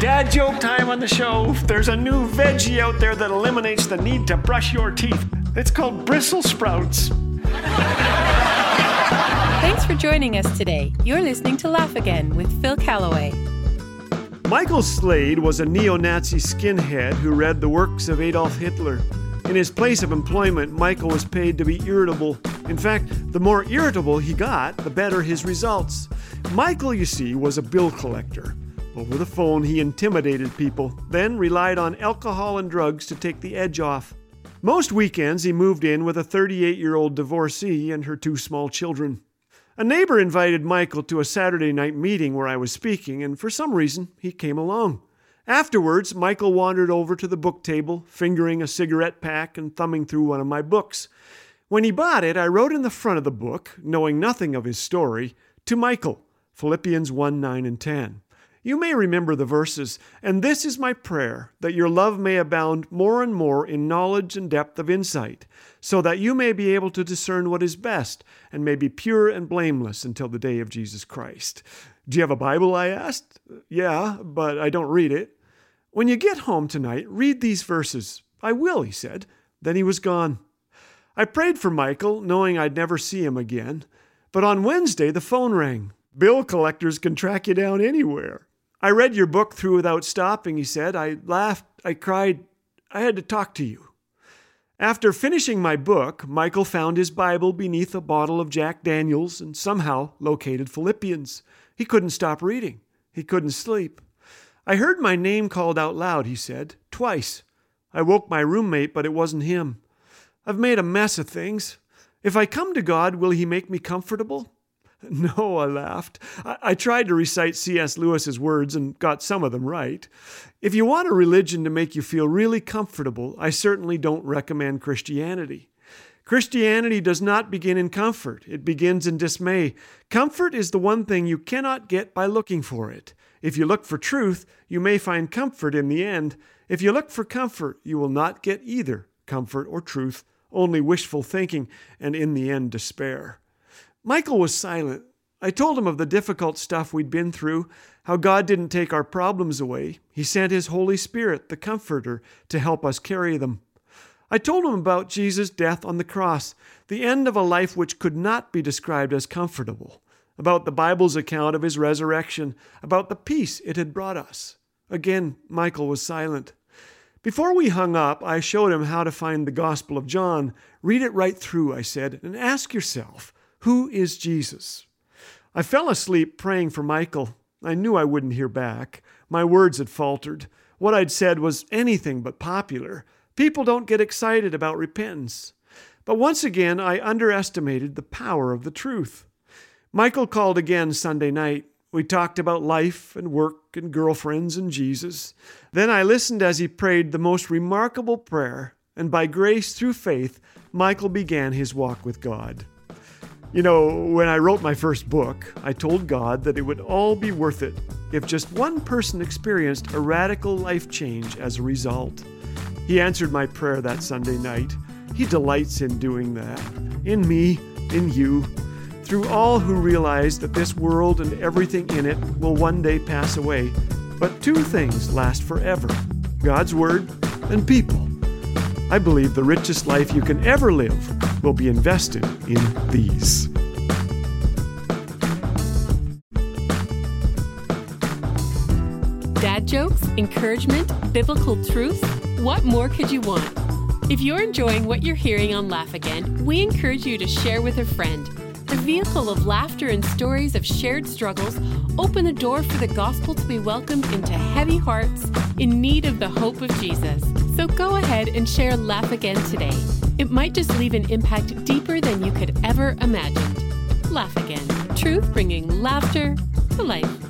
Dad joke time on the show. There's a new veggie out there that eliminates the need to brush your teeth. It's called bristle sprouts. Thanks for joining us today. You're listening to Laugh Again with Phil Callaway. Michael Slade was a neo Nazi skinhead who read the works of Adolf Hitler. In his place of employment, Michael was paid to be irritable. In fact, the more irritable he got, the better his results. Michael, you see, was a bill collector. Over the phone, he intimidated people, then relied on alcohol and drugs to take the edge off. Most weekends, he moved in with a 38 year old divorcee and her two small children. A neighbor invited Michael to a Saturday night meeting where I was speaking, and for some reason, he came along. Afterwards, Michael wandered over to the book table, fingering a cigarette pack and thumbing through one of my books. When he bought it, I wrote in the front of the book, knowing nothing of his story, to Michael, Philippians 1 9 and 10. You may remember the verses, and this is my prayer, that your love may abound more and more in knowledge and depth of insight, so that you may be able to discern what is best, and may be pure and blameless until the day of Jesus Christ. Do you have a Bible? I asked. Yeah, but I don't read it. When you get home tonight, read these verses. I will, he said. Then he was gone. I prayed for Michael, knowing I'd never see him again. But on Wednesday, the phone rang. Bill collectors can track you down anywhere. I read your book through without stopping, he said. I laughed, I cried, I had to talk to you. After finishing my book, Michael found his Bible beneath a bottle of Jack Daniels and somehow located Philippians. He couldn't stop reading. He couldn't sleep. I heard my name called out loud, he said, twice. I woke my roommate, but it wasn't him. I've made a mess of things. If I come to God, will He make me comfortable? No, I laughed. I, I, tried to recite C.S. Lewis's words and got some of them right. If you want a religion to make you feel really comfortable, I certainly don't recommend Christianity. Christianity does not begin in comfort, it begins in dismay. Comfort is the one thing you cannot get by looking for it. If you look for truth, you may find comfort in the end. If you look for comfort, you will not get either comfort or truth, only wishful thinking, and in the end, despair. Michael was silent. I told him of the difficult stuff we'd been through, how God didn't take our problems away. He sent His Holy Spirit, the Comforter, to help us carry them. I told him about Jesus' death on the cross, the end of a life which could not be described as comfortable, about the Bible's account of his resurrection, about the peace it had brought us. Again, Michael was silent. Before we hung up, I showed him how to find the Gospel of John. Read it right through, I said, and ask yourself who is Jesus? I fell asleep praying for Michael. I knew I wouldn't hear back. My words had faltered. What I'd said was anything but popular. People don't get excited about repentance. But once again, I underestimated the power of the truth. Michael called again Sunday night. We talked about life and work and girlfriends and Jesus. Then I listened as he prayed the most remarkable prayer, and by grace through faith, Michael began his walk with God. You know, when I wrote my first book, I told God that it would all be worth it if just one person experienced a radical life change as a result. He answered my prayer that Sunday night. He delights in doing that. In me, in you, through all who realize that this world and everything in it will one day pass away. But two things last forever God's Word and people. I believe the richest life you can ever live will be invested in these. Dad jokes, encouragement, biblical truth? What more could you want? If you're enjoying what you're hearing on Laugh Again, we encourage you to share with a friend. The vehicle of laughter and stories of shared struggles open the door for the gospel to be welcomed into heavy hearts in need of the hope of Jesus. So go ahead and share Laugh Again today. It might just leave an impact deeper than you could ever imagine. Laugh Again. Truth bringing laughter to life.